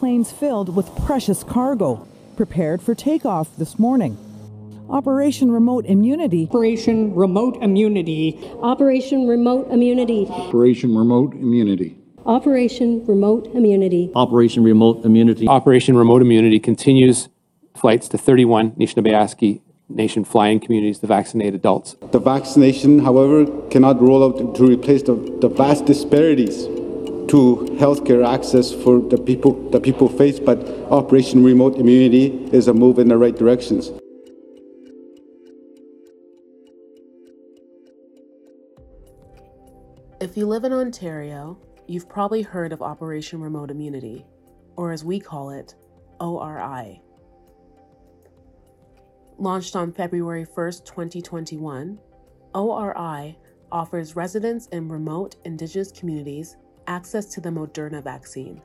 Planes filled with precious cargo, prepared for takeoff this morning. Operation Remote Immunity. Operation Remote Immunity. Operation Remote Immunity. Operation Remote Immunity. Operation Remote Immunity. Operation Remote Immunity. Operation Remote Immunity continues flights to 31 Nishnawbe Nation flying communities to vaccinate adults. The vaccination, however, cannot roll out to replace the, the vast disparities to healthcare access for the people the people face, but Operation Remote Immunity is a move in the right directions. If you live in Ontario, you've probably heard of Operation Remote Immunity, or as we call it, ORI. Launched on February 1st, 2021, ORI offers residents in remote Indigenous communities access to the Moderna vaccine.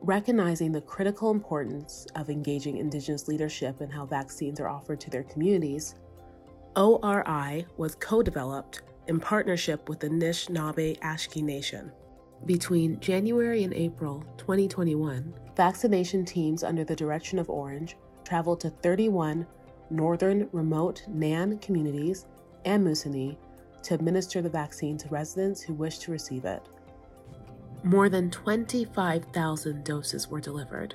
Recognizing the critical importance of engaging Indigenous leadership in how vaccines are offered to their communities, ORI was co developed in partnership with the Nishnawbe Aski Nation. Between January and April 2021, vaccination teams under the direction of Ornge traveled to 31 northern remote NAN communities and Moosonee to administer the vaccine to residents who wish to receive it. More than 25,000 doses were delivered.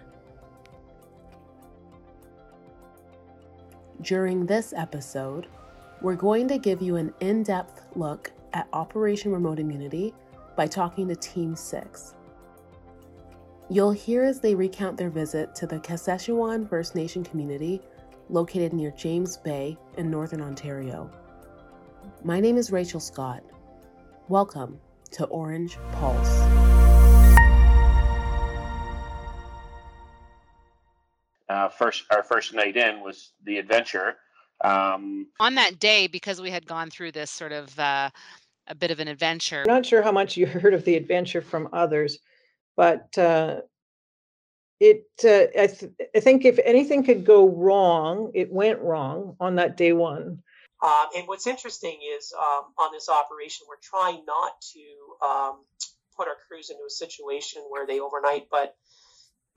During this episode, we're going to give you an in depth look at Operation Remote Immunity by talking to Team 6. You'll hear as they recount their visit to the Kashechewan First Nation community located near James Bay in Northern Ontario. My name is Rachel Scott. Welcome to Ornge Pulse. Uh, first our first night in was the adventure. Um, On that day, because we had gone through this sort of uh, a bit of an adventure. I'm not sure how much you heard of the adventure from others, but uh, it uh, I, th- I think if anything could go wrong, it went wrong on that day one. Um, and what's interesting is um, on this operation, we're trying not to um, put our crews into a situation where they overnight, but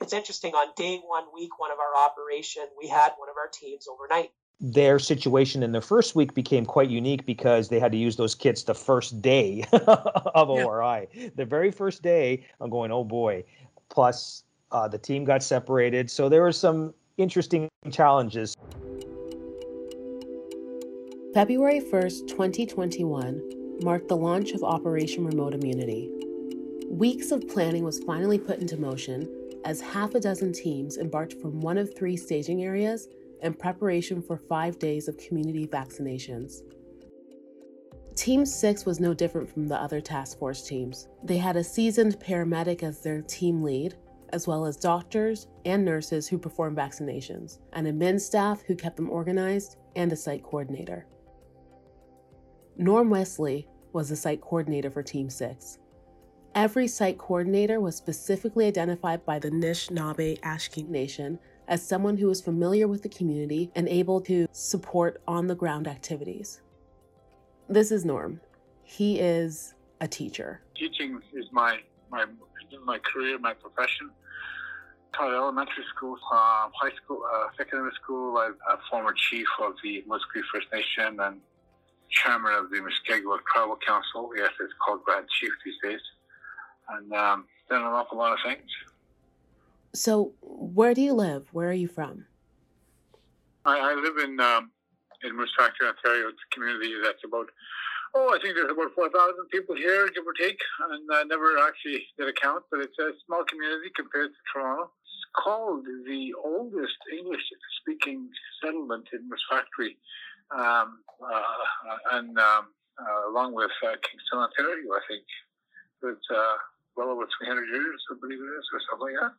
it's interesting on day one, week one of our operation, we had one of our teams overnight. Their situation in the first week became quite unique because they had to use those kits the first day of yeah. ORI. The very first day, I'm going, oh boy. Plus, uh, the team got separated. So there were some interesting challenges. February 1st, 2021 marked the launch of Operation Remote Immunity. Weeks of planning was finally put into motion as half a dozen teams embarked from one of three staging areas in preparation for five days of community vaccinations. Team 6 was no different from the other task force teams. They had a seasoned paramedic as their team lead, as well as doctors and nurses who performed vaccinations, an admin staff who kept them organized, and a site coordinator. Norm Wesley was the site coordinator for Team 6. Every site coordinator was specifically identified by the Nishnawbe Aski Nation as someone who was familiar with the community and able to support on the ground activities. This is Norm. He is a teacher. Teaching is my my my career, my profession. Taught elementary school, uh, high school, uh, secondary school. I'm a former chief of the Moose Cree First Nation and chairman of the Mushkegowuk Tribal Council. Yes, it's called Grand Chief these days and um, done an awful lot of things. So, where do you live? Where are you from? I, I live in um, in Moose Factory, Ontario. It's a community that's about oh, I think there's about four thousand people here, give or take, and I never actually did a count, but it's a small community compared to Toronto. It's called the oldest English-speaking settlement in Moose Factory, um, uh, and um, uh, along with uh, Kingston, Ontario, I think. It's uh, well over 300 years, I believe it is, or something like that.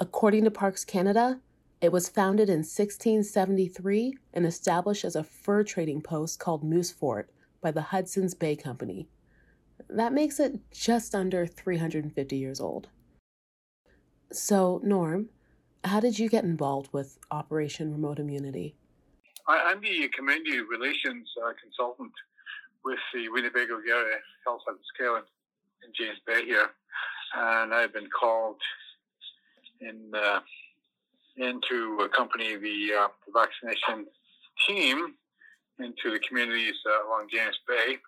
According to Parks Canada, it was founded in 1673 and established as a fur trading post called Moose Fort by the Hudson's Bay Company. That makes it just under 350 years old. So, Norm, how did you get involved with Operation Remote Immunity? I, am the community relations uh, consultant with the Weeneebayko Area Health and Scale in James Bay here, and I've been called in uh, in to accompany the, uh, the vaccination team into the communities uh, along James Bay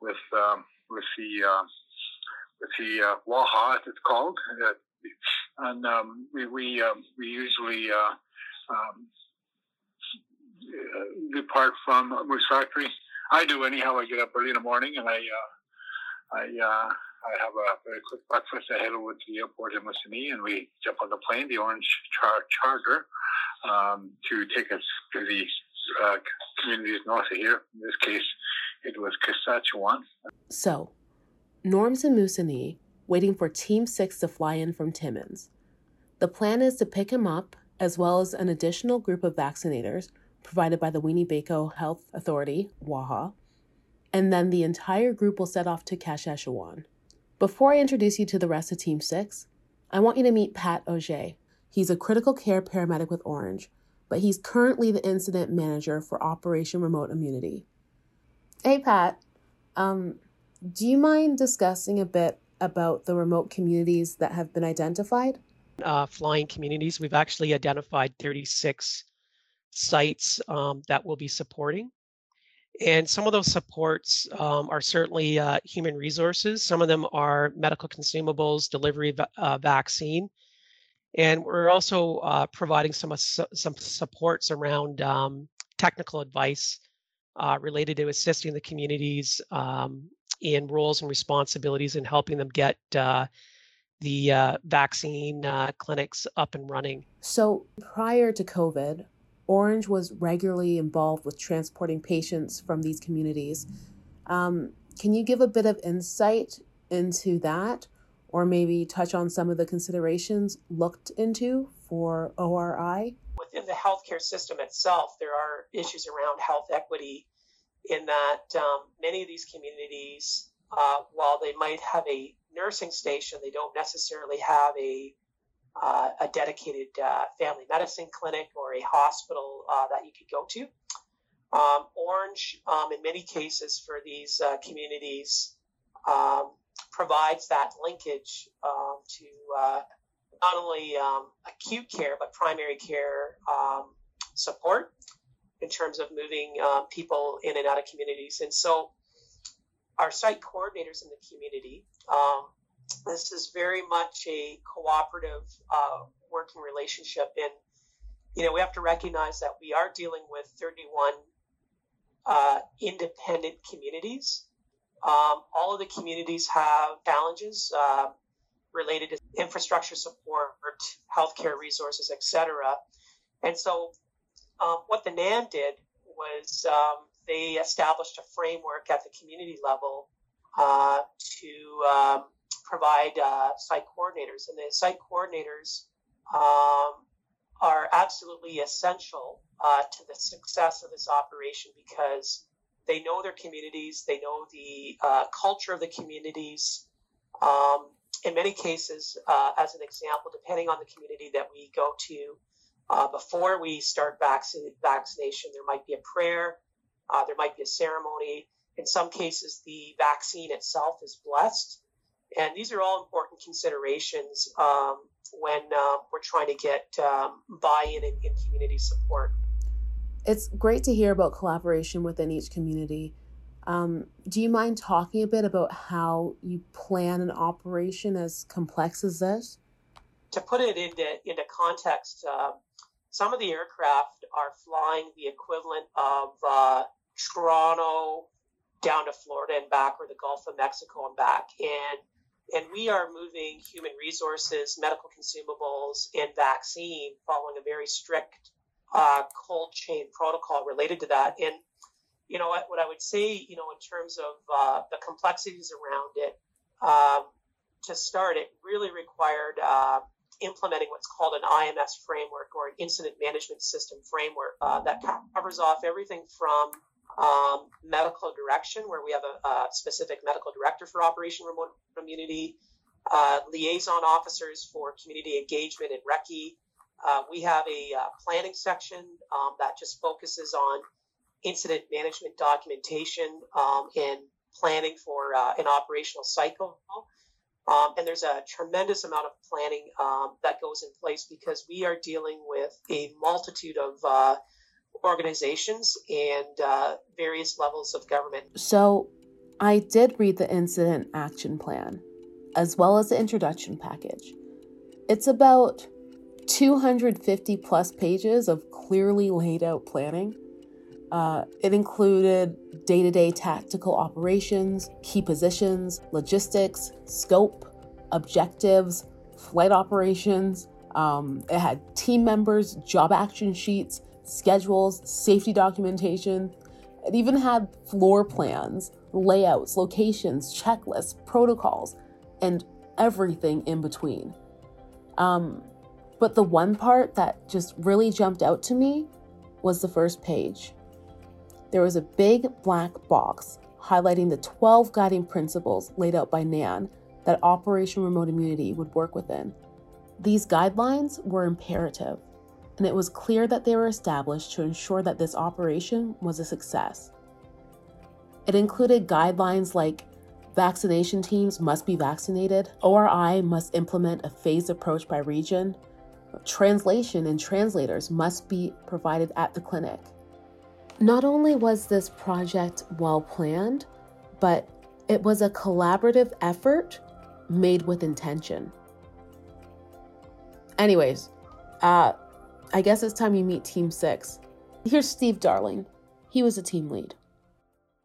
with um, with the uh, with the uh, WAHA, as it's called, uh, and um, we we, um, we usually uh, um, depart from Moose Factory. I do anyhow. I get up early in the morning and I uh, I uh, I have a very quick breakfast. I head over to the airport in Moosonee and we jump on the plane, the Ornge char- Charter, um, to take us to the uh, communities north of here. In this case, it was Kashechewan. So, Norm's in Moosonee, waiting for Team 6 to fly in from Timmins. The plan is to pick him up, as well as an additional group of vaccinators provided by the Weeneebayko Health Authority, WAHA, and then the entire group will set off to Kashechewan. Before I introduce you to the rest of Team 6, I want you to meet Pat Auger. He's a critical care paramedic with Ornge, but he's currently the incident manager for Operation Remote Immunity. Hey, Pat. Um, do you mind discussing a bit about the remote communities that have been identified? Uh, flying communities. We've actually identified 36 sites um, that we'll be supporting. And some of those supports um, are certainly uh, human resources. Some of them are medical consumables, delivery uh, vaccine. And we're also uh, providing some, some supports around um, technical advice uh, related to assisting the communities um, in roles and responsibilities and helping them get uh, the uh, vaccine clinics up and running. So prior to COVID, Ornge was regularly involved with transporting patients from these communities. Um, can you give a bit of insight into that, or maybe touch on some of the considerations looked into for ORI? Within the healthcare system itself, there are issues around health equity in that um, many of these communities, uh, while they might have a nursing station, they don't necessarily have a uh, a dedicated uh, family medicine clinic or a hospital uh, that you could go to. Um, Ornge, um, in many cases for these uh, communities, um, provides that linkage um, to uh, not only um, acute care but primary care um, support in terms of moving people in and out of communities. And so, our site coordinators in the community this is very much a cooperative uh, working relationship. And, you know, we have to recognize that we are dealing with 31 uh, independent communities. Um, all of the communities have challenges uh, related to infrastructure support, healthcare resources, etc. And so, um, what the NAN did was um, they established a framework at the community level uh, to um, provide uh, site coordinators, and the site coordinators um, are absolutely essential uh, to the success of this operation because they know their communities, they know the uh, culture of the communities. Um, in many cases, uh, as an example, depending on the community that we go to, uh, before we start vac- vaccination, there might be a prayer, uh, there might be a ceremony. In some cases, the vaccine itself is blessed. And these are all important considerations um, when uh, we're trying to get um, buy in and, and community support. It's great to hear about collaboration within each community. Um, do you mind talking a bit about how you plan an operation as complex as this? To put it into, into context, uh, some of the aircraft are flying the equivalent of uh, Toronto down to Florida and back, or the Gulf of Mexico and back. And and we are moving human resources, medical consumables, and vaccine following a very strict uh, cold chain protocol related to that. And you know what, what I would say, you know, in terms of uh, the complexities around it, um, to start, it really required uh, implementing what's called an IMS framework or an incident management system framework uh, that covers off everything from um, medical direction, where we have a, a, specific medical director for Operation Remote Immunity, uh, liaison officers for community engagement and RECCE. Uh, we have a uh, planning section um, that just focuses on incident management documentation um, and planning for uh, an operational cycle. Um, and there's a tremendous amount of planning um, that goes in place because we are dealing with a multitude of uh, organizations and uh, various levels of government. So, I did read the incident action plan as well as the introduction package. It's about 250 plus pages of clearly laid out planning. Uh, it included day to day tactical operations, key positions, logistics, scope, objectives, flight operations. Um, it had team members, job action sheets, schedules, safety documentation. It even had floor plans, layouts, locations, checklists, protocols, and everything in between. Um, but the one part that just really jumped out to me was the first page. There was a big black box highlighting the 12 guiding principles laid out by NAN that Operation Remote Immunity would work within. These guidelines were imperative, and it was clear that they were established to ensure that this operation was a success. It included guidelines like vaccination teams must be vaccinated, ORI must implement a phased approach by region, translation and translators must be provided at the clinic. Not only was this project well planned, but it was a collaborative effort made with intention. Anyways, uh, I guess it's time you meet Team 6. Here's Steve Darling. He was a team lead.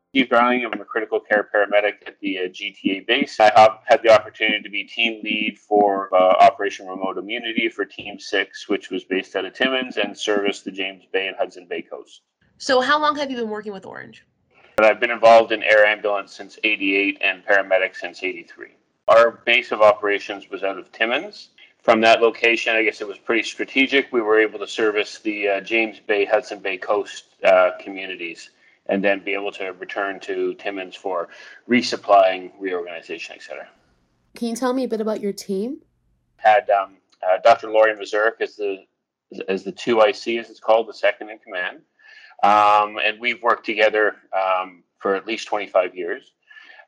Steve Darling. I'm a critical care paramedic at the uh, GTA base. I have had the opportunity to be team lead for uh, Operation Remote Immunity for Team 6, which was based out of Timmins and serviced the James Bay and Hudson Bay coast. So, how long have you been working with Ornge? But I've been involved in air ambulance since 88 and paramedic since 83. Our base of operations was out of Timmins. From that location, I guess it was pretty strategic. We were able to service the uh, James Bay, Hudson Bay coast uh, communities and then be able to return to Timmins for resupplying, reorganization, etc. Can you tell me a bit about your team? Had um, uh, Dr. Laurie Mazurek as the as the two IC, as it's called, the second in command, um, and we've worked together um, for at least 25 years.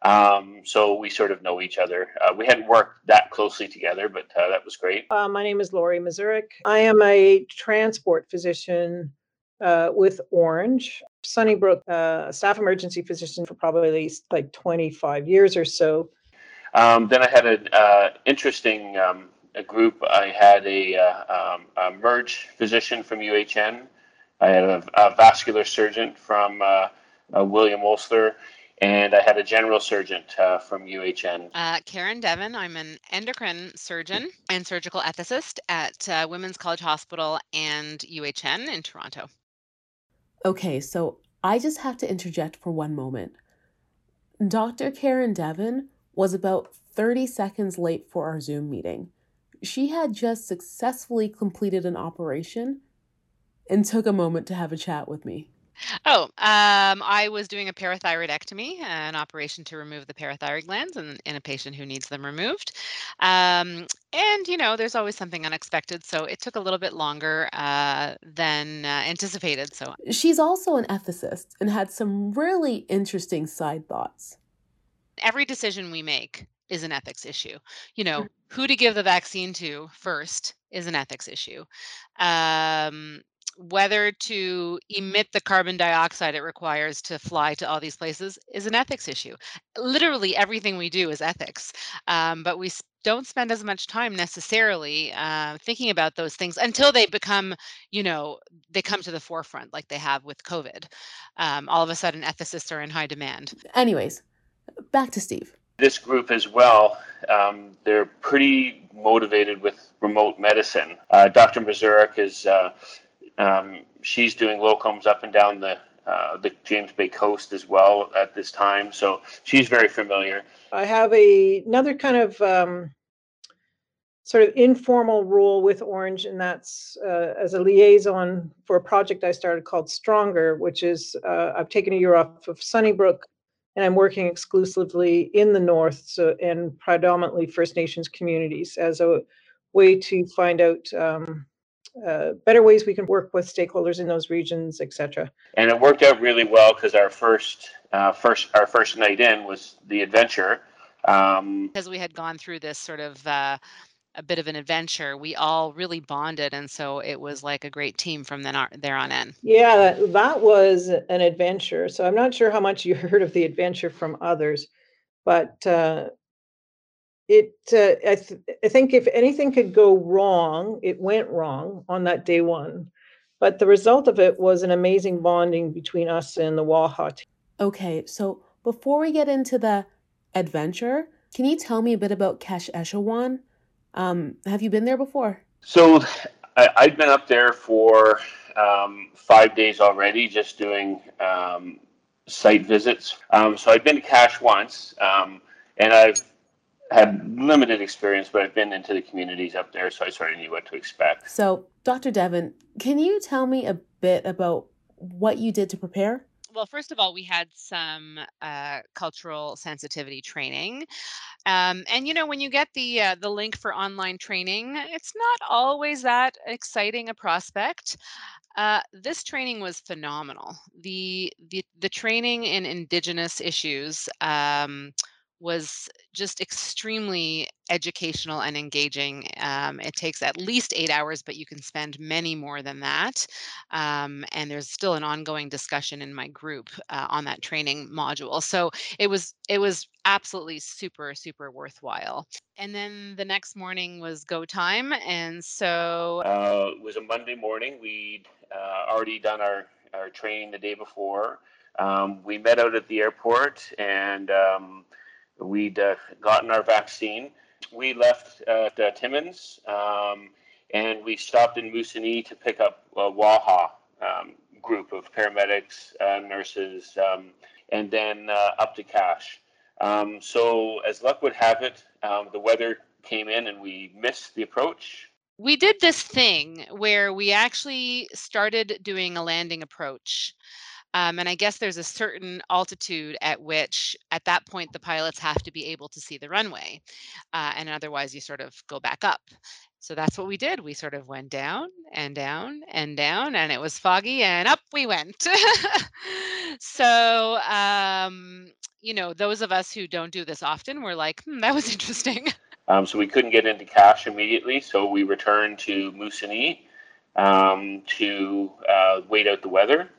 Um, so we sort of know each other. Uh, we hadn't worked that closely together, but uh, that was great. Uh, my name is Laurie Mazurek. I am a transport physician uh, with Ornge. Sunnybrook, uh, staff emergency physician for probably at least like 25 years or so. Um, then I had an uh, interesting um, a group. I had a, uh, um, a merge physician from UHN. I had a, a vascular surgeon from William Osler, and I had a general surgeon uh, from UHN. Uh, Karen Devon, I'm an endocrine surgeon and surgical ethicist at uh, Women's College Hospital and UHN in Toronto. Okay, so I just have to interject for one moment. Dr. Karen Devon was about 30 seconds late for our Zoom meeting. She had just successfully completed an operation and took a moment to have a chat with me. Oh, um, I was doing a parathyroidectomy, an operation to remove the parathyroid glands in, in a patient who needs them removed. Um, and, you know, there's always something unexpected. So it took a little bit longer uh, than uh, anticipated. So she's also an ethicist and had some really interesting side thoughts. Every decision we make is an ethics issue. You know, who to give the vaccine to first is an ethics issue. Um, whether to emit the carbon dioxide it requires to fly to all these places is an ethics issue. Literally everything we do is ethics, um, but we don't spend as much time necessarily uh, thinking about those things until they become, you know, they come to the forefront like they have with COVID. Um, all of a sudden, ethicists are in high demand. Anyways, back to Steve. This group as well, um, they're pretty motivated with remote medicine. Uh, Dr. Mazurek is uh, um, she's doing locums up and down the uh, the James Bay coast as well at this time, so she's very familiar. I have a another kind of um, sort of informal role with Ornge, and that's uh, as a liaison for a project I started called Stronger, which is uh, I've taken a year off of Sunnybrook, and I'm working exclusively in the north, so and predominantly First Nations communities as a way to find out. Um, uh, better ways we can work with stakeholders in those regions, etc. And it worked out really well because our first uh, first our first night in was the adventure, Um, because we had gone through this sort of uh, a bit of an adventure, we all really bonded, and so it was like a great team from then on, there on in. Yeah, that, that was an adventure. So I'm not sure how much you heard of the adventure from others, but uh, it uh, I, th- I think if anything could go wrong, it went wrong on that day one. But the result of it was an amazing bonding between us and the WAHA team. Okay, so before we get into the adventure, can you tell me a bit about Kashechewan? Um, have you been there before? So I, I've been up there for um, five days already, just doing um, site visits. Um, so I've been to Cache once, um, and I've had limited experience, but I've been into the communities up there, so I sort of knew what to expect. So, Dr. Devon, can you tell me a bit about what you did to prepare? well, first of all, we had some uh, cultural sensitivity training, um, and you know, when you get the uh, the link for online training, it's not always that exciting a prospect. Uh, this training was phenomenal. The the the training in Indigenous issues. Um, was just extremely educational and engaging. Um, it takes at least eight hours, but you can spend many more than that. Um, and there's still an ongoing discussion in my group uh, on that training module. So it was it was absolutely super super worthwhile. And then the next morning was go time, and so uh, it was a Monday morning. We'd uh, already done our our training the day before. Um, we met out at the airport and um, We'd uh, gotten our vaccine. We left at uh, Timmins um, and we stopped in Moosonee to pick up a WAHA um, group of paramedics, uh, nurses, um, and then uh, up to Cache. Um, so, as luck would have it, um, the weather came in and we missed the approach. We did this thing where we actually started doing a landing approach. Um, and I guess there's a certain altitude at which, at that point, the pilots have to be able to see the runway. Uh, and otherwise, you sort of go back up. So that's what we did. We sort of went down and down and down, and it was foggy, and up we went. so, um, you know, those of us who don't do this often were like, hmm, that was interesting. Um, so we couldn't get into Cache immediately. So we returned to Moosonee um, to uh, wait out the weather.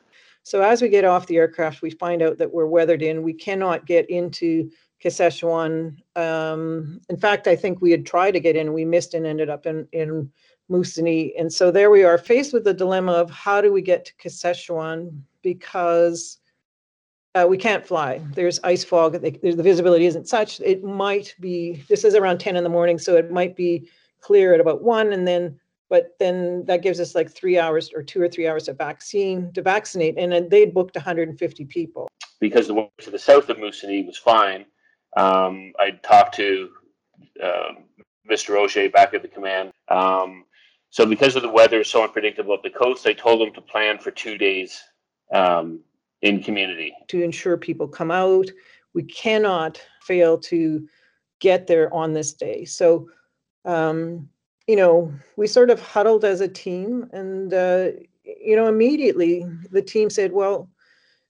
So as we get off the aircraft, we find out that we're weathered in. We cannot get into Kashechewan. Um, in fact, I think we had tried to get in, we missed and ended up in in Moosonee. And so there we are, faced with the dilemma of how do we get to Kashechewan because uh, we can't fly. There's ice fog. The, the visibility isn't such. It might be. This is around 10 in the morning, so it might be clear at about one, and then but then that gives us like three hours or two or three hours of vaccine to vaccinate. And they'd booked 150 people. Because the one to the south of Moosonee was fine. Um, I talked to uh, Mr. o'shea back at the command. Um, so because of the weather is so unpredictable up the coast, I told them to plan for two days um, in community. To ensure people come out, we cannot fail to get there on this day. So um, you know, we sort of huddled as a team, and uh, you know, immediately the team said, "Well,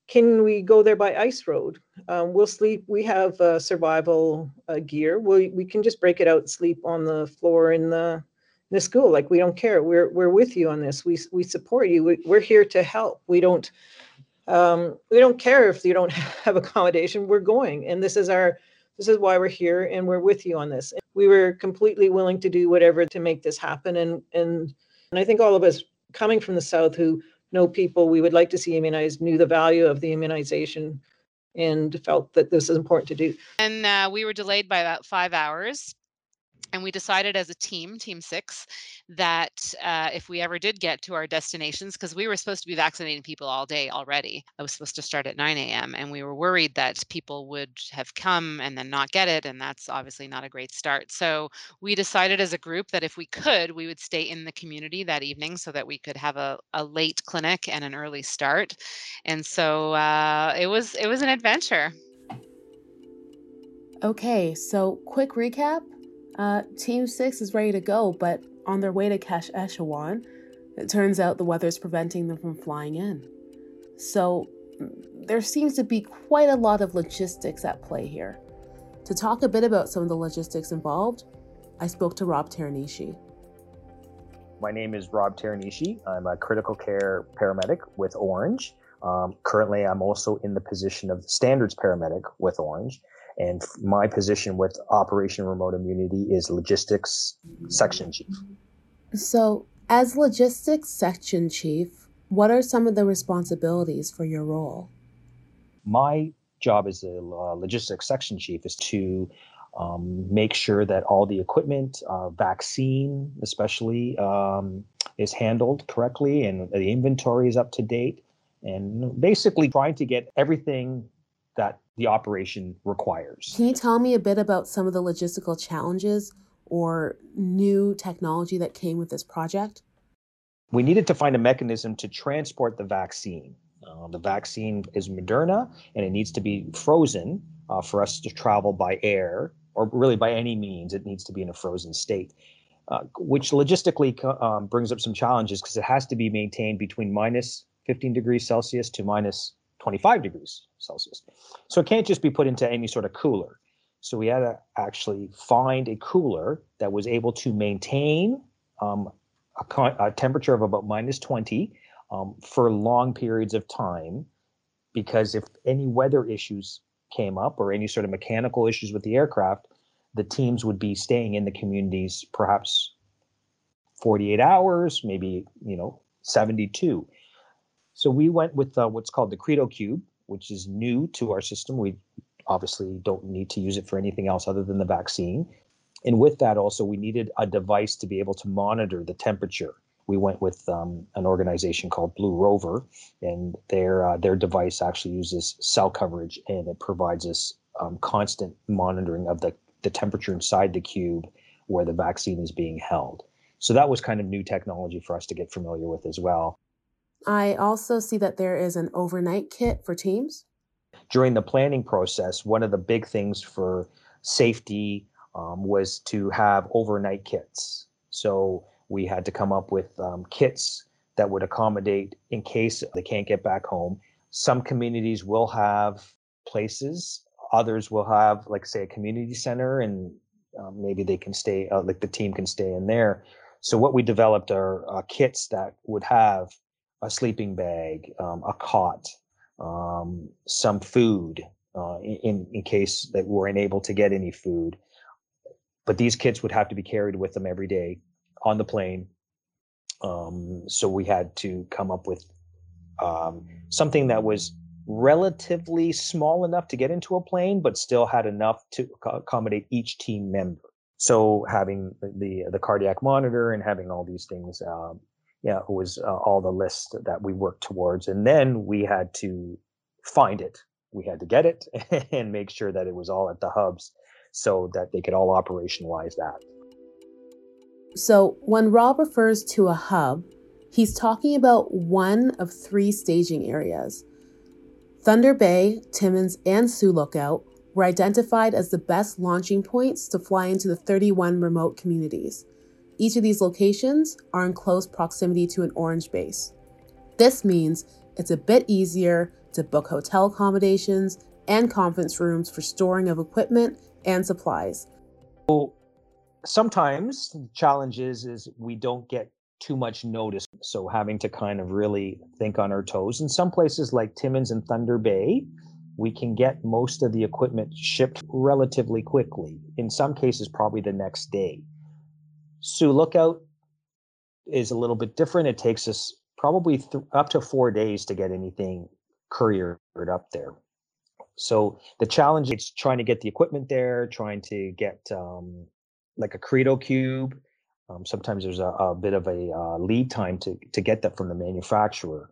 can we go there by ice road? Um, we'll sleep. We have uh, survival uh, gear. We we can just break it out sleep on the floor in the in the school. Like we don't care. We're we're with you on this. We we support you. We, we're here to help. We don't." Um, we don't care if you don't have accommodation. We're going, and this is our this is why we're here and we're with you on this we were completely willing to do whatever to make this happen and and and i think all of us coming from the south who know people we would like to see immunized knew the value of the immunization and felt that this is important to do. And uh, we were delayed by about five hours and we decided as a team, Team Six, that uh, if we ever did get to our destinations, because we were supposed to be vaccinating people all day already, I was supposed to start at 9 a.m., and we were worried that people would have come and then not get it, and that's obviously not a great start. So we decided as a group that if we could, we would stay in the community that evening so that we could have a, a late clinic and an early start. And so uh, it was it was an adventure. Okay, so quick recap. Uh, Team 6 is ready to go, but on their way to Kashechewan, it turns out the weather is preventing them from flying in. So there seems to be quite a lot of logistics at play here. To talk a bit about some of the logistics involved, I spoke to Rob Teranishi. My name is Rob Teranishi. I'm a critical care paramedic with Ornge. Um, currently, I'm also in the position of standards paramedic with Ornge. And my position with Operation Remote Immunity is logistics section chief. So, as logistics section chief, what are some of the responsibilities for your role? My job as a uh, logistics section chief is to um, make sure that all the equipment, uh, vaccine especially, um, is handled correctly and the inventory is up to date. And basically trying to get everything that the operation requires. Can you tell me a bit about some of the logistical challenges or new technology that came with this project? We needed to find a mechanism to transport the vaccine. Uh, the vaccine is Moderna and it needs to be frozen uh, for us to travel by air or really by any means. It needs to be in a frozen state. Uh, which logistically um, brings up some challenges because it has to be maintained between minus 15 degrees Celsius to minus 25 degrees Celsius. So it can't just be put into any sort of cooler. So we had to actually find a cooler that was able to maintain um, a, a, temperature of about minus 20 um, for long periods of time. Because if any weather issues came up or any sort of mechanical issues with the aircraft, the teams would be staying in the communities perhaps 48 hours, maybe, you know, 72. So we went with uh, what's called the Credo Cube, which is new to our system. We obviously don't need to use it for anything else other than the vaccine. And with that, also, we needed a device to be able to monitor the temperature. We went with um, an organization called Blue Rover, and their uh, their device actually uses cell coverage, and it provides us um, constant monitoring of the the temperature inside the cube where the vaccine is being held. So that was kind of new technology for us to get familiar with as well. I also see that there is an overnight kit for teams. During the planning process, one of the big things for safety um, was to have overnight kits. So we had to come up with um, kits that would accommodate in case they can't get back home. Some communities will have places, others will have, like, say, a community center, and um, maybe they can stay, uh, like, the team can stay in there. So what we developed are uh, kits that would have a sleeping bag, um, a cot, um, some food uh, in in case that we weren't able to get any food. But these kits would have to be carried with them every day on the plane. Um, so we had to come up with um, something that was relatively small enough to get into a plane, but still had enough to accommodate each team member. So having the the, the cardiac monitor and having all these things um, yeah, it was uh, all the list that we worked towards. And then we had to find it. We had to get it and make sure that it was all at the hubs so that they could all operationalize that. So when Rob refers to a hub, he's talking about one of three staging areas. Thunder Bay, Timmins, and Sioux Lookout were identified as the best launching points to fly into the 31 remote communities. Each of these locations are in close proximity to an Ornge base. This means it's a bit easier to book hotel accommodations and conference rooms for storing of equipment and supplies. So sometimes the challenge is, is we don't get too much notice. So having to kind of really think on our toes. In some places like Timmins and Thunder Bay, we can get most of the equipment shipped relatively quickly. In some cases, probably the next day. Sioux Lookout is a little bit different. It takes us probably th- up to four days to get anything couriered up there. So the challenge is trying to get the equipment there, trying to get um, like a Credo cube. Um, sometimes there's a, a, bit of a uh, lead time to to get that from the manufacturer.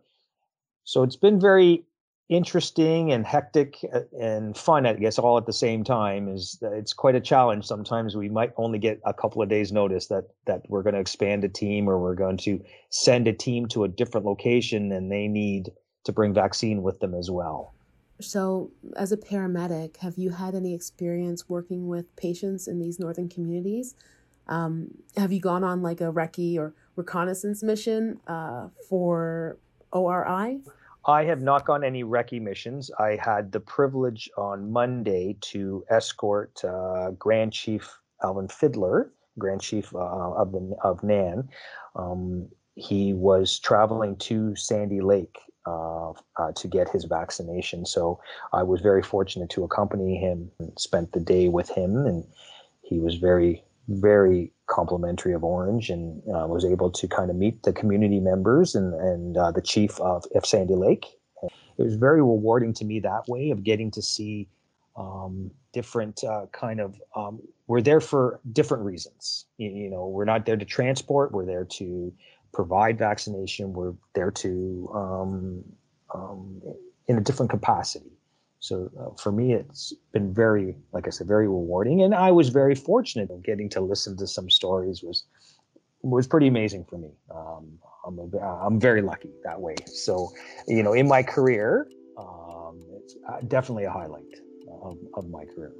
So it's been very interesting and hectic uh, and fun, I guess, all at the same time. Is it's quite a challenge. Sometimes we might only get a couple of days' notice that that we're going to expand a team or we're going to send a team to a different location, and they need to bring vaccine with them as well. So, as a paramedic, have you had any experience working with patients in these northern communities? Um, have you gone on like a recce or reconnaissance mission uh, for ORI? I have not gone any recce missions. I had the privilege on Monday to escort uh, Grand Chief Alvin Fiddler, Grand Chief uh, of the of NAN. Um, he was traveling to Sandy Lake uh, uh, to get his vaccination. So I was very fortunate to accompany him and spent the day with him. And he was very, very complimentary of Ornge and uh, was able to kind of meet the community members and, and uh, the chief of, of Sandy Lake. It was very rewarding to me that way of getting to see um, different uh, kind of um, we're there for different reasons you, you, know we're not there to transport we're there to provide vaccination. We're there to um, um, in a different capacity. So uh, for me, it's been very, like I said, very rewarding, and I was very fortunate in getting to listen to some stories. was was pretty amazing for me. Um, I'm a, I'm very lucky that way. So you know, in my career, um, it's uh, definitely a highlight of, of my career.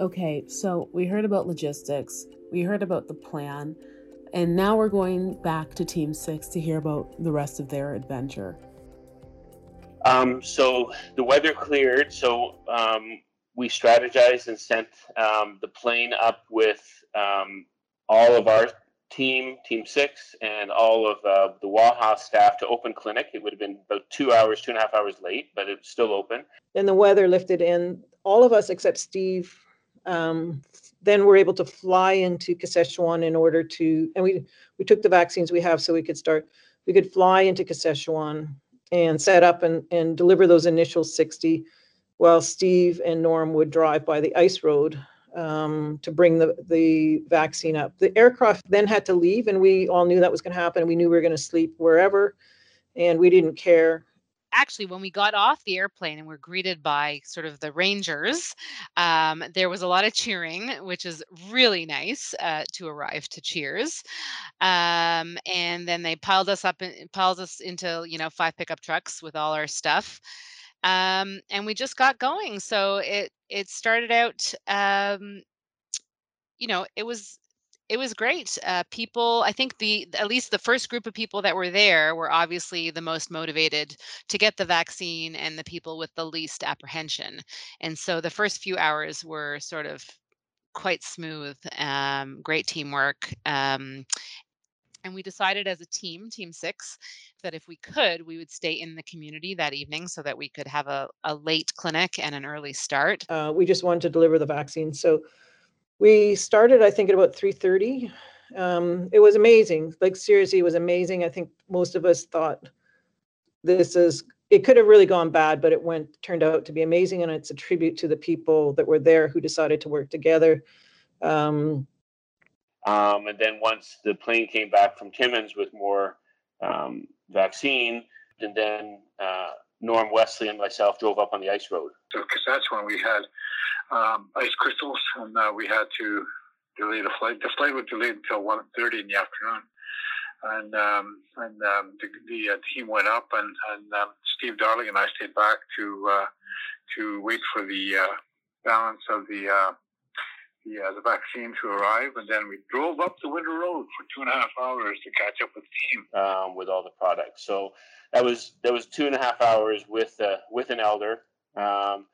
Okay, so we heard about logistics, we heard about the plan, and now we're going back to Team Six to hear about the rest of their adventure. Um, so the weather cleared, so um, we strategized and sent um, the plane up with um, all of our team, Team Six, and all of uh, the WAHA staff to open clinic. It would have been about two hours, two and a half hours late, but it's still open. Then the weather lifted in. All of us except Steve um, then we're able to fly into Kashechewan in order to, and we we took the vaccines we have so we could start. We could fly into Kashechewan and set up and and deliver those initial 60, while Steve and Norm would drive by the ice road um, to bring the the vaccine up. The aircraft then had to leave, and we all knew that was going to happen. We knew we were going to sleep wherever, and we didn't care actually when we got off the airplane and were greeted by sort of the rangers um, there was a lot of cheering which is really nice uh, to arrive to cheers um, and then they piled us up and piled us into you know five pickup trucks with all our stuff um, and we just got going. So it it started out um, you know it was it was great. Uh, people, I think the at least the first group of people that were there were obviously the most motivated to get the vaccine and the people with the least apprehension. And so the first few hours were sort of quite smooth, um, great teamwork. Um, and we decided as a team, Team Six, that if we could, we would stay in the community that evening so that we could have a, a late clinic and an early start. Uh, we just wanted to deliver the vaccine. So we started, I think, at about 3:30. Um, it was amazing. Like seriously, it was amazing. I think most of us thought this is it could have really gone bad, but it went turned out to be amazing, and it's a tribute to the people that were there who decided to work together. Um, um, and then once the plane came back from Timmins with more um, vaccine, and then uh, Norm Wesley and myself drove up on the ice road. So, because that's when we had um, ice crystals, and uh, we had to delay the flight. The flight was delayed until 1.30 in the afternoon. And um, and um, the, the uh, team went up, and, and um, Steve Darling and I stayed back to uh, to wait for the uh, balance of the uh, the, uh, the vaccine to arrive, and then we drove up the Winter Road for two and a half hours to catch up with the team um, with all the products. So that was that was two and a half hours with uh, with an elder um,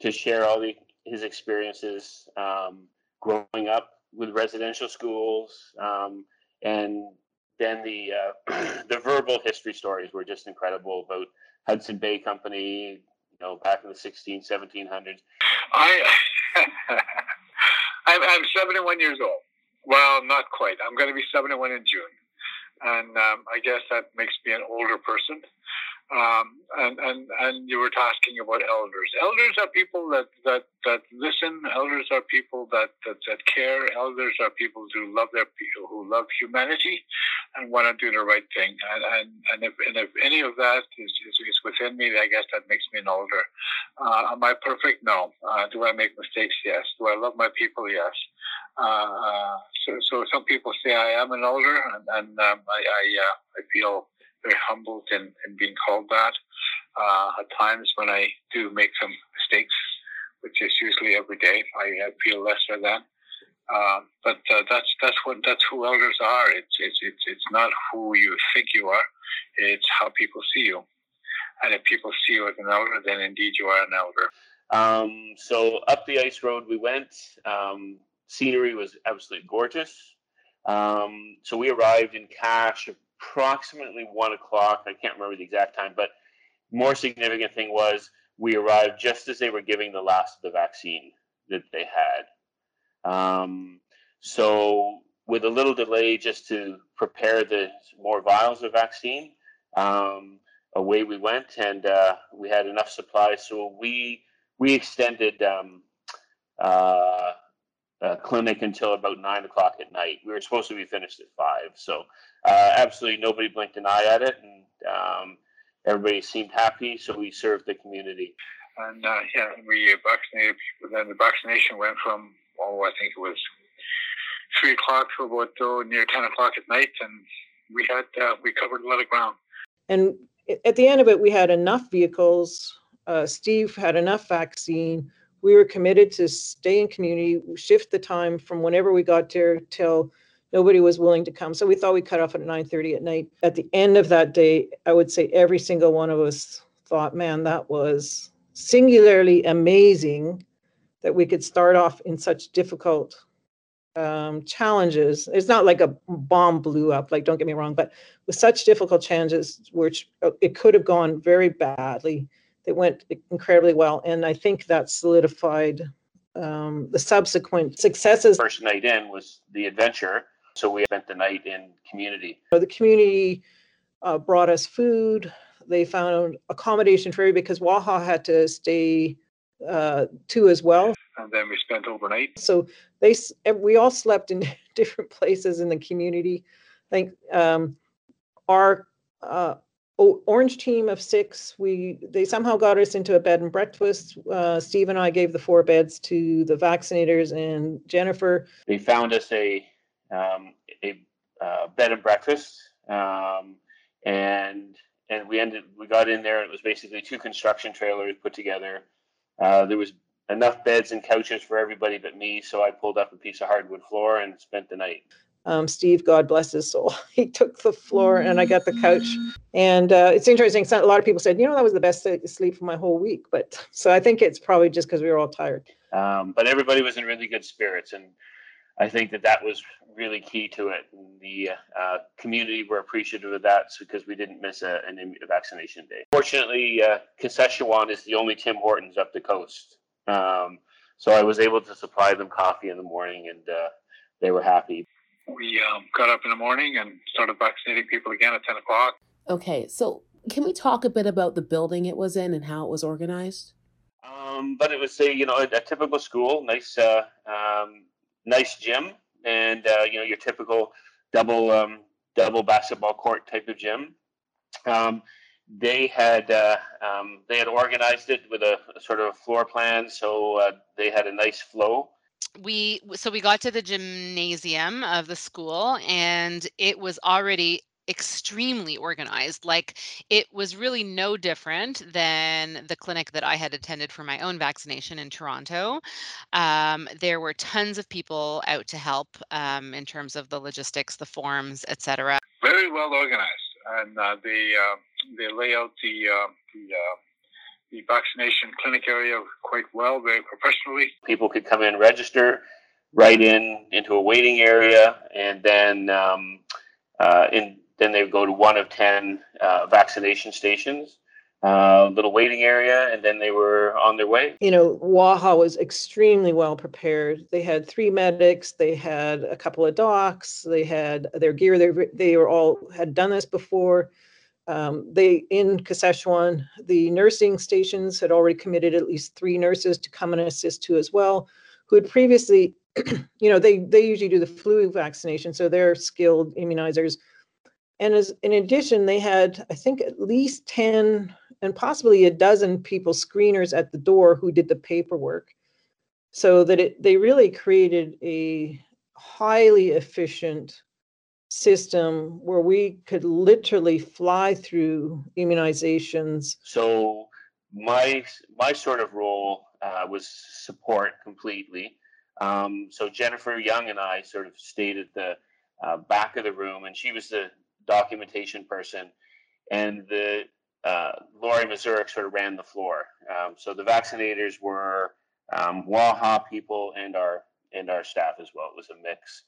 to share all the his experiences um, growing up with residential schools, um, and then the uh, the verbal history stories were just incredible about Hudson Bay Company, you know, back in the 16, 1700s. I I'm, I'm 71 years old. Well, not quite. I'm going to be 71 in June, and um, I guess that makes me an older person. Um, and, and, and you were talking about elders. Elders are people that, that, that listen. Elders are people that, that, that care. Elders are people who love their people, who love humanity and want to do the right thing. And, and, and, if, and if any of that is, is, is within me, I guess that makes me an elder. Uh, am I perfect? No. Uh, do I make mistakes? Yes. Do I love my people? Yes. Uh, uh so, so some people say I am an elder, and, and um, I, I, uh, I feel very humbled in, in being called that. Uh, at times when I do make some mistakes, which is usually every day, I, I feel lesser than. Uh, but uh, that's that's what that's who elders are. It's it's it's it's not who you think you are. It's how people see you. And if people see you as an elder, then indeed you are an elder. Um, so up the ice road we went. Um, scenery was absolutely gorgeous. Um, so we arrived in Cache approximately one o'clock. I can't remember the exact time, but more significant thing was we arrived just as they were giving the last of the vaccine that they had. Um, so with a little delay just to prepare the more vials of vaccine, um, away we went and uh, we had enough supplies. So we we extended um, uh, clinic until about nine o'clock at night. We were supposed to be finished at five. So uh, absolutely nobody blinked an eye at it, and um, everybody seemed happy. So we served the community. And uh, yeah, we vaccinated people. Then the vaccination went from oh, I think it was three o'clock to about oh, near ten o'clock at night, and we had uh, we covered a lot of ground. And at the end of it, we had enough vehicles. Uh, Steve had enough vaccine. We were committed to stay in community, shift the time from whenever we got there till nobody was willing to come. So we thought we cut off at 9:30 at night. At the end of that day, I would say every single one of us thought, man, that was singularly amazing that we could start off in such difficult um, challenges. It's not like a bomb blew up, like don't get me wrong, but with such difficult challenges, which uh, it could have gone very badly, it went incredibly well, and I think that solidified um, the subsequent successes. First night in was the adventure, so we spent the night in community. So The community uh, brought us food. They found accommodation for everybody because WAHA had to stay uh, too as well. And then we spent overnight. So they we all slept in different places in the community. I think um, our uh, Ornge team of six, we they somehow got us into a bed and breakfast. Uh, Steve and I gave the four beds to the vaccinators and Jennifer. They found us a um, a uh, bed and breakfast, um, and and we ended we got in there. It was basically two construction trailers put together. Uh, there was enough beds and couches for everybody but me, so I pulled up a piece of hardwood floor and spent the night. Um, Steve, God bless his soul, he took the floor and I got the couch. And uh, it's interesting. A lot of people said, you know, that was the best sleep for my whole week. But so I think it's probably just because we were all tired. Um, but everybody was in really good spirits. And I think that that was really key to it. And the uh, community were appreciative of that because we didn't miss a, a vaccination day. Fortunately, uh, is the only Tim Hortons up the coast. Um, so I was able to supply them coffee in the morning and uh, they were happy. We um, got up in the morning and started vaccinating people again at 10 o'clock. Okay, so can we talk a bit about the building it was in and how it was organized? Um, but it was a you know a, a typical school, nice uh, um, nice gym, and uh, you know your typical double um, double basketball court type of gym. Um, they had uh, um, they had organized it with a, a sort of floor plan, so uh, they had a nice flow. We so we got to the gymnasium of the school, and it was already extremely organized. Like it was really no different than the clinic that I had attended for my own vaccination in Toronto. Um, there were tons of people out to help um, in terms of the logistics, the forms, etc. Very well organized, and uh, they uh, they lay out the uh, the uh, the vaccination clinic area quite well, very professionally. People could come in, register, right in into a waiting area, and then um, uh, in then they would go to one of 10 uh, vaccination stations, a uh, little waiting area, and then they were on their way. You know, WAHA was extremely well prepared. They had three medics, they had a couple of docs, they had their gear. They, they were all had done this before. Um, they in Kashechewan, the nursing stations had already committed at least three nurses to come and assist too as well, who had previously, you know, they they usually do the flu vaccination, so they're skilled immunizers and as in addition, they had, I think, at least 10 and possibly a dozen people, screeners at the door who did the paperwork. So that it they really created a highly efficient system where we could literally fly through immunizations. So my my sort of role uh, was support completely. Um, so Jennifer Young and I sort of stayed at the uh, back of the room, and she was the documentation person, and the uh, Lori Mazurek sort of ran the floor. Um, so the vaccinators were um, WAHA people and our and our staff as well. It was a mix,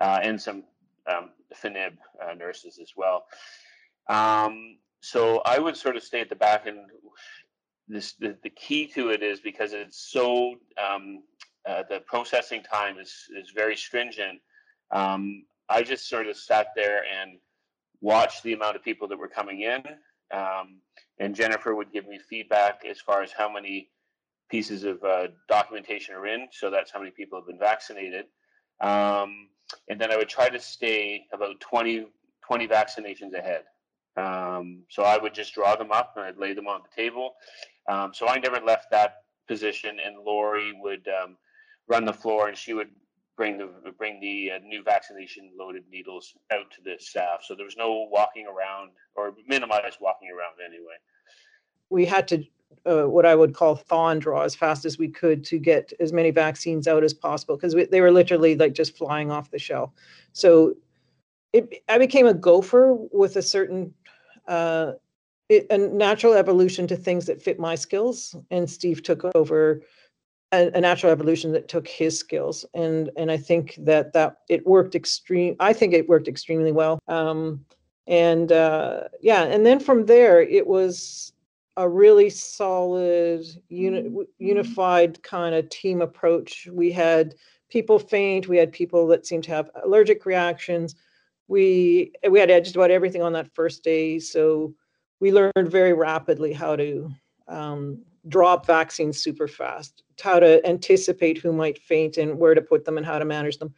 uh, and some um, FNIB uh, nurses as well. Um, so I would sort of stay at the back, and this the, the key to it is because it's so um, uh, the processing time is is very stringent. Um, I just sort of sat there and watched the amount of people that were coming in, um, and Jennifer would give me feedback as far as how many pieces of uh, documentation are in. So that's how many people have been vaccinated. Um, and then I would try to stay about 20, 20 vaccinations ahead. Um, so I would just draw them up and I'd lay them on the table. Um, so I never left that position, and Lori would um, run the floor, and she would bring the bring the uh, new vaccination loaded needles out to the staff. So there was no walking around or minimize walking around anyway. We had to uh, what I would call thaw and draw as fast as we could to get as many vaccines out as possible because they were literally like just flying off the shelf. So it, I became a gopher with a certain uh, it, a natural evolution to things that fit my skills, and Steve took over a, a, natural evolution that took his skills, and and I think that that it worked extreme. I think it worked extremely well. Um, and uh, yeah, and then from there it was a really solid, uni- unified kind of team approach. We had people faint. We had people that seemed to have allergic reactions. We we had just about everything on that first day. So we learned very rapidly how to um, drop vaccines super fast, how to anticipate who might faint and where to put them and how to manage them,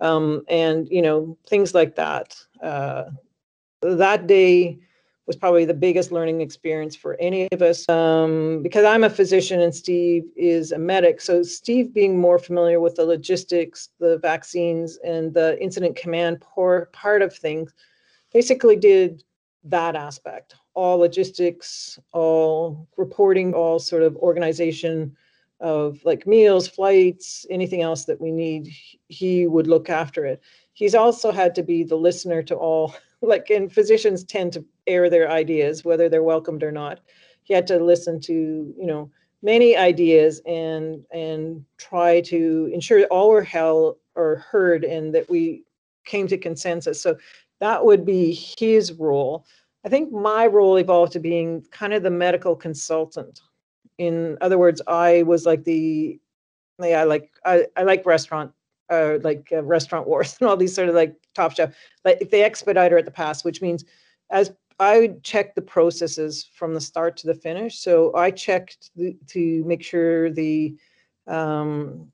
um, and you know things like that. Uh, that day was probably the biggest learning experience for any of us um, because I'm a physician and Steve is a medic. So Steve being more familiar with the logistics, the vaccines, and the incident command part of things, basically did that aspect all logistics, all reporting, all sort of organization of like meals, flights, anything else that we need, he would look after it. He's also had to be the listener to all, like, and physicians tend to air their ideas, whether they're welcomed or not. He had to listen to, you know, many ideas and and try to ensure all were held or heard and that we came to consensus. So that would be his role. I think my role evolved to being kind of the medical consultant. In other words, I was like the, yeah, like I, I like restaurant, uh, like uh, restaurant wars and all these sort of like top chef, like the expediter at the pass, which means as I checked the processes from the start to the finish. So I checked the, to make sure the um,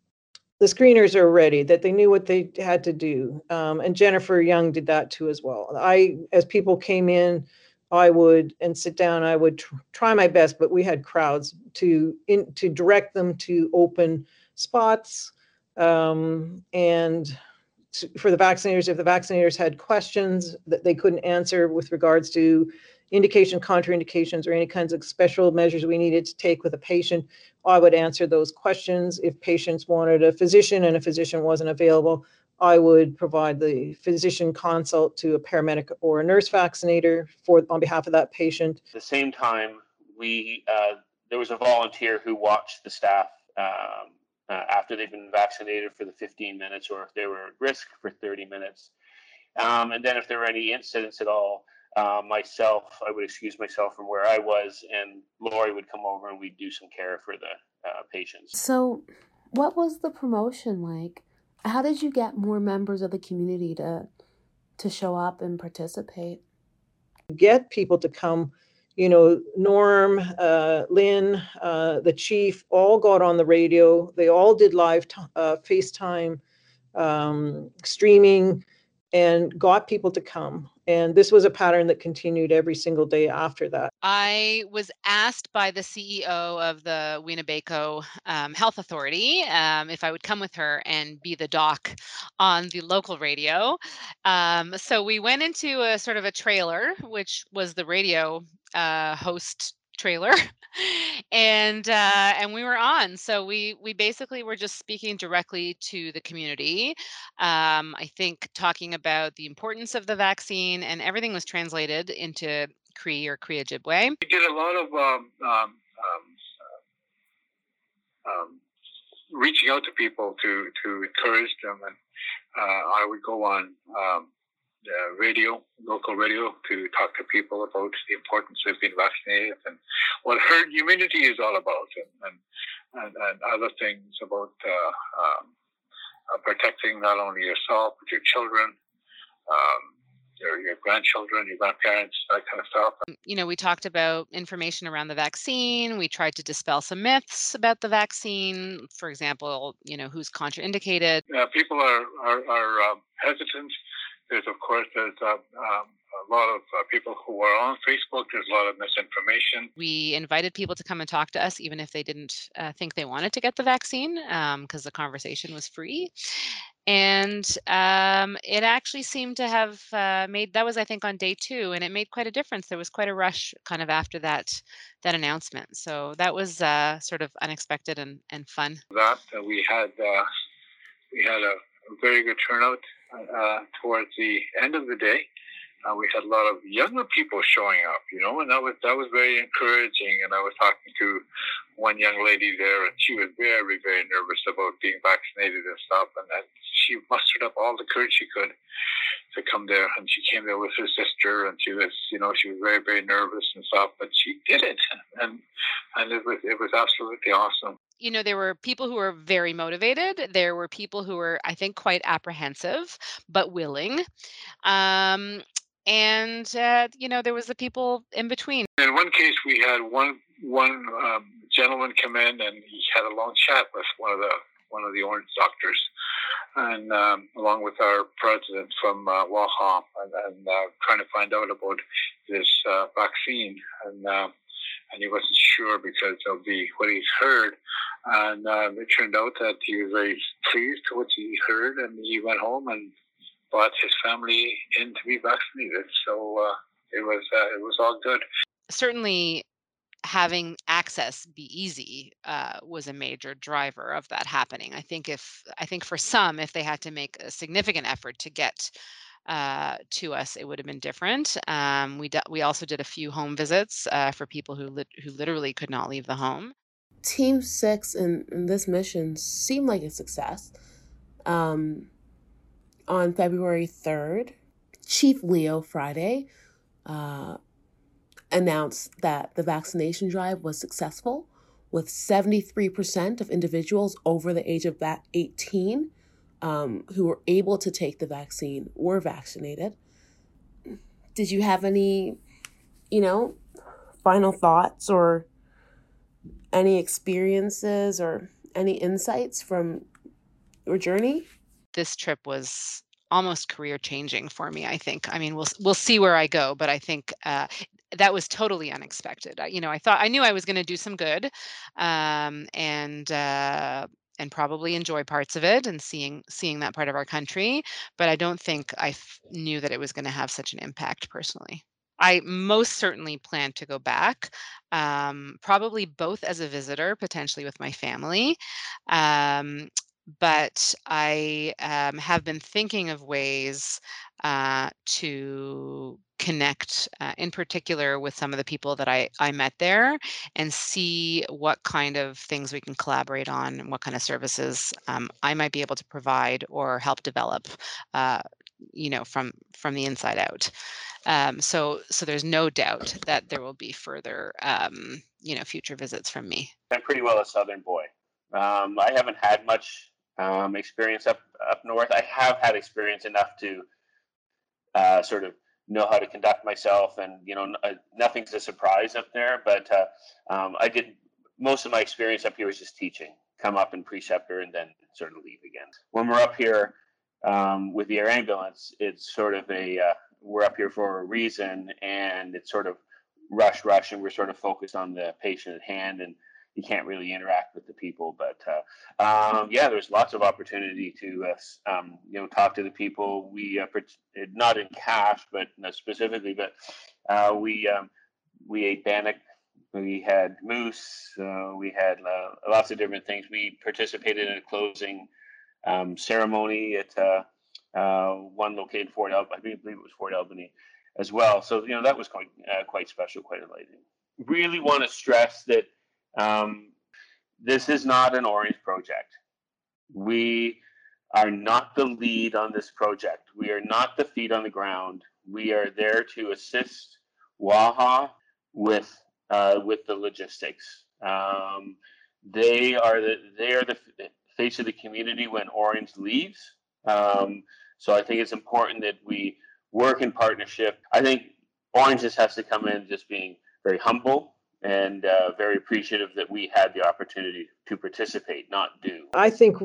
the screeners are ready, that they knew what they had to do. Um, and Jennifer Young did that too as well. I, as people came in, I would and sit down. I would tr- try my best, but we had crowds to in to direct them to open spots um, and for the vaccinators. If the vaccinators had questions that they couldn't answer with regards to indication, contraindications, or any kinds of special measures we needed to take with a patient, I would answer those questions. If patients wanted a physician and a physician wasn't available, I would provide the physician consult to a paramedic or a nurse vaccinator for on behalf of that patient. At the same time, we uh, there was a volunteer who watched the staff um, uh, after they've been vaccinated for the 15 minutes, or if they were at risk for 30 minutes. Um, and then if there were any incidents at all, uh, myself, I would excuse myself from where I was, and Lori would come over and we'd do some care for the uh, patients. So, what was the promotion like? how did you get more members of the community to to show up and participate get people to come you know norm uh, lynn uh, the chief all got on the radio they all did live t- uh, facetime um, streaming and got people to come. And this was a pattern that continued every single day after that. I was asked by the CEO of the Weeneebayko um, Health Authority um, if I would come with her and be the doc on the local radio. Um, so we went into a sort of a trailer, which was the radio uh, host trailer and uh, and we were on so we we basically were just speaking directly to the community um, i think talking about the importance of the vaccine and everything was translated into cree or Cree Ojibwe. we did a lot of um, um, um, um, reaching out to people to to encourage them and uh, i would go on um, uh, radio, local radio, to talk to people about the importance of being vaccinated and what herd immunity is all about, and and, and, other things about uh, um, uh, protecting not only yourself but your children, um, your your grandchildren, your grandparents, that kind of stuff. You know, we talked about information around the vaccine. We tried to dispel some myths about the vaccine. For example, you know, who's contraindicated. Uh, people are are, are um, hesitant there's, of course, there's uh, um, a lot of uh, people who are on Facebook. There's a lot of misinformation. We invited people to come and talk to us, even if they didn't uh, think they wanted to get the vaccine, because um, the conversation was free. And um, it actually seemed to have uh, made that was, I think, on day two, and it made quite a difference. There was quite a rush kind of after that that announcement. So that was uh, sort of unexpected and, and fun. That uh, we had we had a very good turnout uh, towards the end of the day. Uh, we had a lot of younger people showing up, you know, and that was that was very encouraging. And I was talking to one young lady there, and she was very, very nervous about being vaccinated and stuff. And then she mustered up all the courage she could to come there. And she came there with her sister, and she was, you know, she was very, very nervous and stuff, but she did it, and and it was it was absolutely awesome you know, there were people who were very motivated. There were people who were, I think, quite apprehensive, but willing. Um, and uh, you know, there was the people in between. In one case, we had one one um, gentleman come in, and he had a long chat with one of the one of the Ornge doctors, and um, along with our president from uh, WAHA, and, and uh, trying to find out about this uh, vaccine. And uh, and he wasn't sure because of the what he's heard. And um, it turned out that he was very pleased to what he heard, and he went home and brought his family in to be vaccinated. So uh, it was uh, it was all good. Certainly, having access be easy uh, was a major driver of that happening. I think if I think for some, if they had to make a significant effort to get uh, to us, it would have been different. Um, we we also did a few home visits uh, for people who li- who literally could not leave the home. Team Six in, in this mission seemed like a success. Um, on February third, Chief Leo Friday uh, announced that the vaccination drive was successful, with seventy three percent of individuals over the age of that eighteen um, who were able to take the vaccine were vaccinated. Did you have any, you know, final thoughts or any experiences or any insights from your journey? This trip was almost career changing for me. I think. I mean, we'll we'll see where I go, but I think uh, that was totally unexpected. You know, I thought I knew I was going to do some good, um, and uh, and probably enjoy parts of it and seeing seeing that part of our country but i don't think I f- knew that it was going to have such an impact personally. I most certainly plan to go back um, probably both as a visitor potentially with my family um, but I um, have been thinking of ways uh, to connect, uh, in particular, with some of the people that I, I met there and see what kind of things we can collaborate on and what kind of services um, I might be able to provide or help develop. Uh, you know from from the inside out um, so so there's no doubt that there will be further um, you know future visits from me i'm pretty well a southern boy um, i haven't had much um, experience up up north. I have had experience enough to uh, sort of know how to conduct myself, and you know, uh, nothing's a surprise up there. But uh, um, I did most of my experience up here was just teaching, come up in preceptor, and then sort of leave again. When we're up here um, with the air ambulance, it's sort of a uh, we're up here for a reason, and it's sort of rush, rush, and we're sort of focused on the patient at hand and you can't really interact with the people. But uh, um, yeah, there's lots of opportunity to uh, um, you know talk to the people. We uh, not in cash, but specifically, but uh, we um, we ate bannock we had moose, uh, we had uh, lots of different things. We participated in a closing um, ceremony at uh, uh one located Fort Albany, I believe it was Fort Albany as well. So, you know, that was quite, uh, quite special, quite enlightening. Really want to stress that um, this is not an Ornge project. We are not the lead on this project. We are not the feet on the ground. We are there to assist WAHA with uh, with the logistics. Um, they are the they are the face of the community when Ornge leaves. Um, so I think it's important that we work in partnership. I think Ornge just has to come in just being very humble and uh, very appreciative that we had the opportunity to participate, not do. I think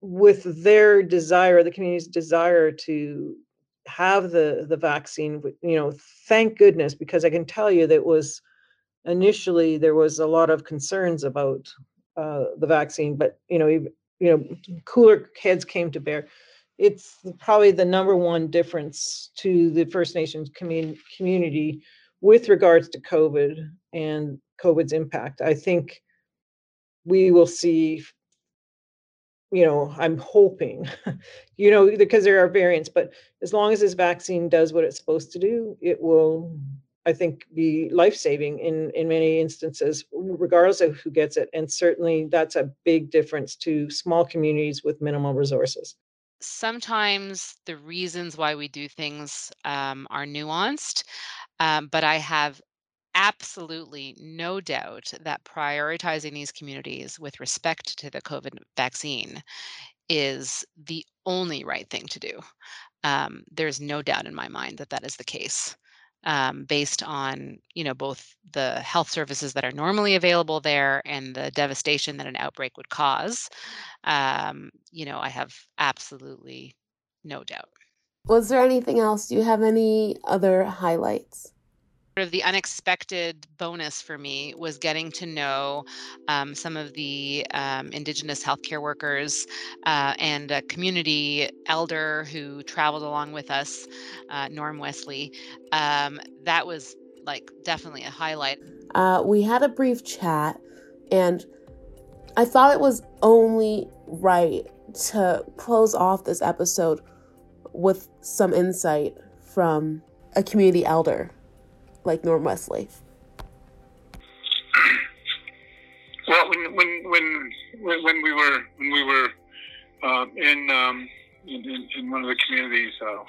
with their desire, the community's desire to have the the vaccine, you know, thank goodness because I can tell you that was initially there was a lot of concerns about uh, the vaccine, but you know, you know, cooler heads came to bear. It's probably the number one difference to the First Nations commun- community with regards to COVID and COVID's impact. I think we will see you know, I'm hoping, you know, because there are variants, but as long as this vaccine does what it's supposed to do, it will, I think, be life saving in in many instances, regardless of who gets it. And certainly, that's a big difference to small communities with minimal resources. Sometimes the reasons why we do things um, are nuanced, um, but I have absolutely no doubt that prioritizing these communities with respect to the COVID vaccine is the only right thing to do. Um, there's no doubt in my mind that that is the case. Um, based on you know both the health services that are normally available there and the devastation that an outbreak would cause um, you know i have absolutely no doubt was there anything else do you have any other highlights of the unexpected bonus for me was getting to know um, some of the um, Indigenous healthcare workers uh, and a community elder who traveled along with us, uh, Norm Wesley. Um, that was like definitely a highlight. Uh, we had a brief chat, and I thought it was only right to close off this episode with some insight from a community elder like Norm Wesley? Well, when when when when we were when we were uh, in, um, in, in one of the communities, uh,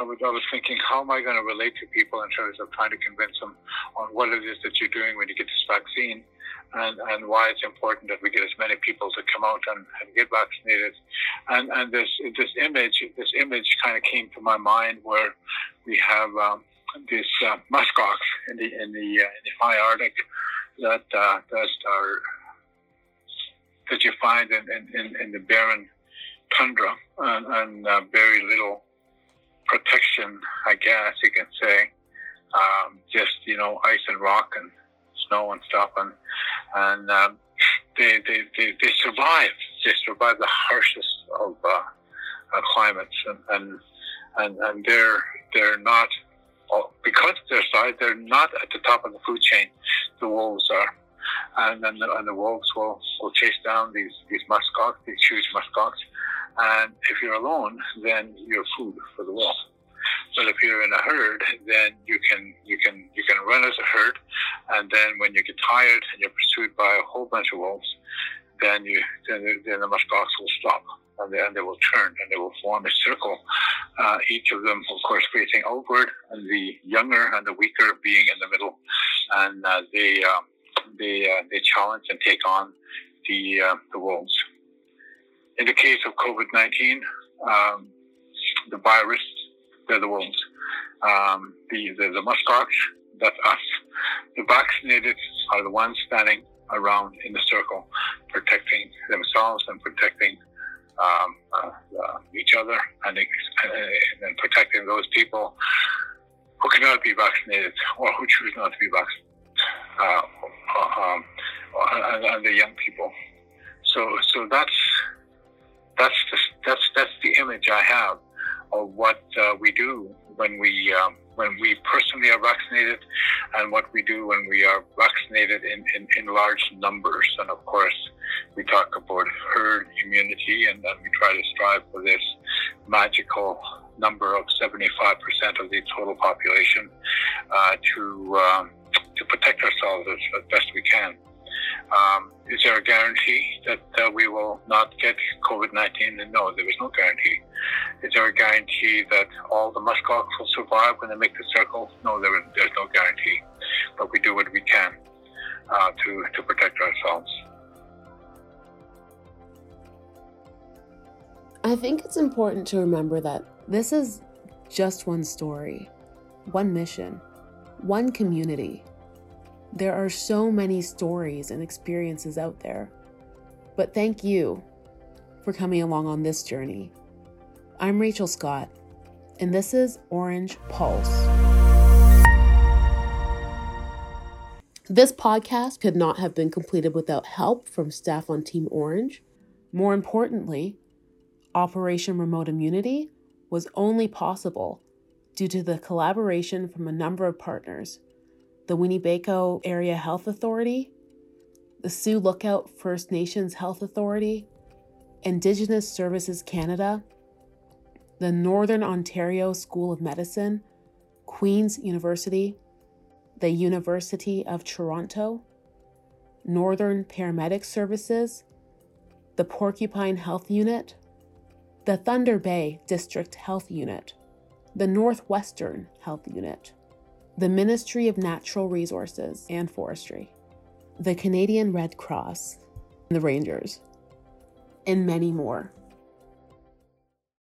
I was I was thinking, how am I going to relate to people in terms of trying to convince them on what it is that you're doing when you get this vaccine, and and why it's important that we get as many people to come out and, and get vaccinated, and and this this image this image kind of came to my mind where we have. Um, this uh, muskox in the in the, uh, in the high Arctic that uh, that are that you find in, in, in the barren tundra and, and uh, very little protection, I guess you can say. Um, just you know, ice and rock and snow and stuff, and and um, they, they, they they survive. They survive the harshest of uh, uh, climates, and, and and and they're they're not because of their size, they're not at the top of the food chain. The wolves are. And then the, and the wolves will, will chase down these, these muskox, these huge muskox. And if you're alone, then you're food for the wolf. But if you're in a herd, then you can you can you can run as a herd, and then when you get tired and you're pursued by a whole bunch of wolves, then you then, then the muskox will stop and they, and they will turn and they will form a circle, uh, each of them, of course, facing outward, and the younger and the weaker being in the middle, and uh, they um, they uh, they challenge and take on the uh, the wolves. In the case of COVID nineteen, um, the virus, they're the wolves. Um, the the, the muskox, that's us. The vaccinated are the ones standing around in the circle, protecting themselves and protecting um, uh, uh, each other and, uh, and protecting those people who cannot be vaccinated or who choose not to be vaccinated, uh, um, and, and, the young people. So, so that's that's the, that's that's the image I have of what uh, we do when we um, when we personally are vaccinated and what we do when we are vaccinated in, in, in large numbers. And of course, we talk about herd immunity and then we try to strive for this magical number of 75% of the total population uh, to, um, to protect ourselves as, as best we can. Um, is there a guarantee that uh, we will not get COVID 19? No, there is no guarantee. Is there a guarantee that all the muskox will survive when they make the circle? No, there, there's no guarantee. But we do what we can uh, to, to protect ourselves. I think it's important to remember that this is just one story, one mission, one community. There are so many stories and experiences out there. But thank you for coming along on this journey. I'm Rachel Scott, and this is Ornge Pulse. This podcast could not have been completed without help from staff on Team Ornge. More importantly, Operation Remote Immunity was only possible due to the collaboration from a number of partners the Weeneebayko Area Health Authority, the Sioux Lookout First Nations Health Authority, Indigenous Services Canada, the Northern Ontario School of Medicine, Queen's University, the University of Toronto, Northern Paramedic Services, the Porcupine Health Unit, the Thunder Bay District Health Unit, the Northwestern Health Unit, the Ministry of Natural Resources and Forestry, the Canadian Red Cross, the Rangers, and many more.